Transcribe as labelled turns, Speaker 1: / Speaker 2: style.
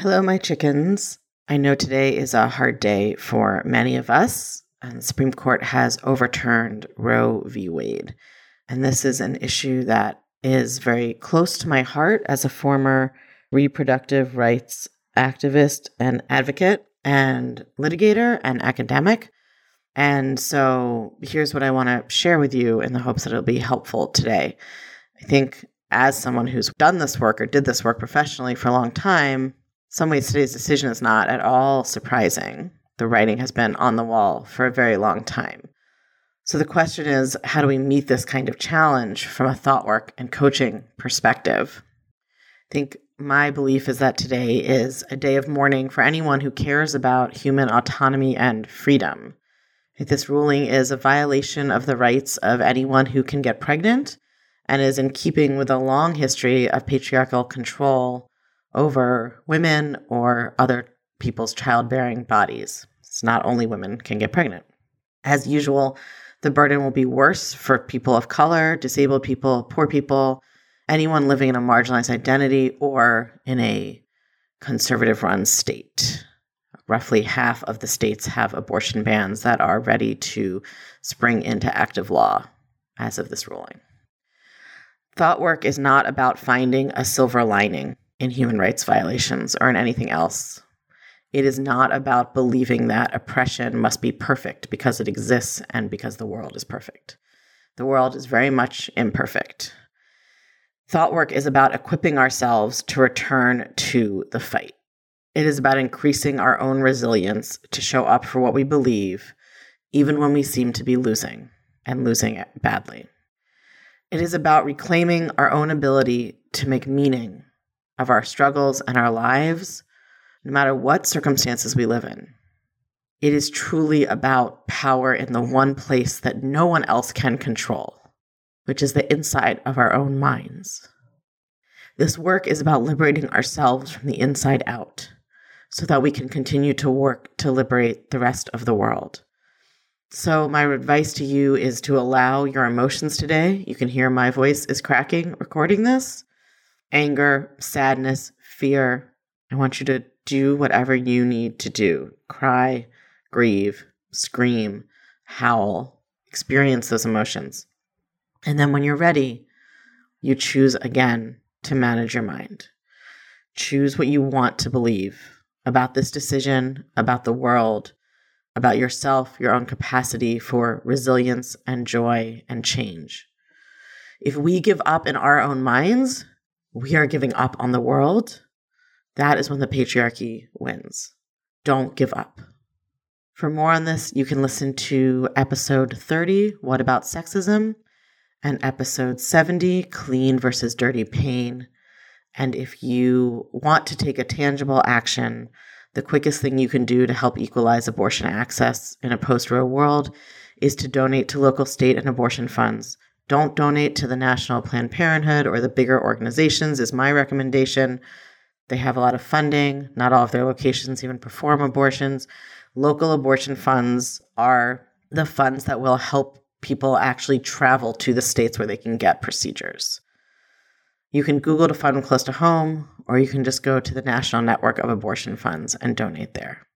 Speaker 1: Hello, my chickens. I know today is a hard day for many of us, and the Supreme Court has overturned Roe v. Wade. And this is an issue that is very close to my heart as a former reproductive rights activist and advocate and litigator and academic. And so here's what I want to share with you in the hopes that it'll be helpful today. I think as someone who's done this work or did this work professionally for a long time, some ways today's decision is not at all surprising. The writing has been on the wall for a very long time. So the question is how do we meet this kind of challenge from a thought work and coaching perspective? I think my belief is that today is a day of mourning for anyone who cares about human autonomy and freedom. This ruling is a violation of the rights of anyone who can get pregnant and is in keeping with a long history of patriarchal control over women or other people's childbearing bodies. It's not only women can get pregnant. As usual, the burden will be worse for people of color, disabled people, poor people, anyone living in a marginalized identity or in a conservative run state. Roughly half of the states have abortion bans that are ready to spring into active law as of this ruling. Thought work is not about finding a silver lining in human rights violations or in anything else. It is not about believing that oppression must be perfect because it exists and because the world is perfect. The world is very much imperfect. Thought work is about equipping ourselves to return to the fight. It is about increasing our own resilience to show up for what we believe, even when we seem to be losing and losing it badly. It is about reclaiming our own ability to make meaning of our struggles and our lives, no matter what circumstances we live in. It is truly about power in the one place that no one else can control, which is the inside of our own minds. This work is about liberating ourselves from the inside out so that we can continue to work to liberate the rest of the world. So, my advice to you is to allow your emotions today. You can hear my voice is cracking recording this anger, sadness, fear. I want you to do whatever you need to do cry, grieve, scream, howl, experience those emotions. And then when you're ready, you choose again to manage your mind. Choose what you want to believe about this decision, about the world, about yourself, your own capacity for resilience and joy and change. If we give up in our own minds, we are giving up on the world, that is when the patriarchy wins. Don't give up. For more on this, you can listen to episode 30, What About Sexism? and episode 70, Clean versus Dirty Pain. And if you want to take a tangible action, the quickest thing you can do to help equalize abortion access in a post Roe world is to donate to local state and abortion funds. Don't donate to the National Planned Parenthood or the bigger organizations, is my recommendation. They have a lot of funding. Not all of their locations even perform abortions. Local abortion funds are the funds that will help people actually travel to the states where they can get procedures. You can Google to them close to home, or you can just go to the National Network of Abortion Funds and donate there.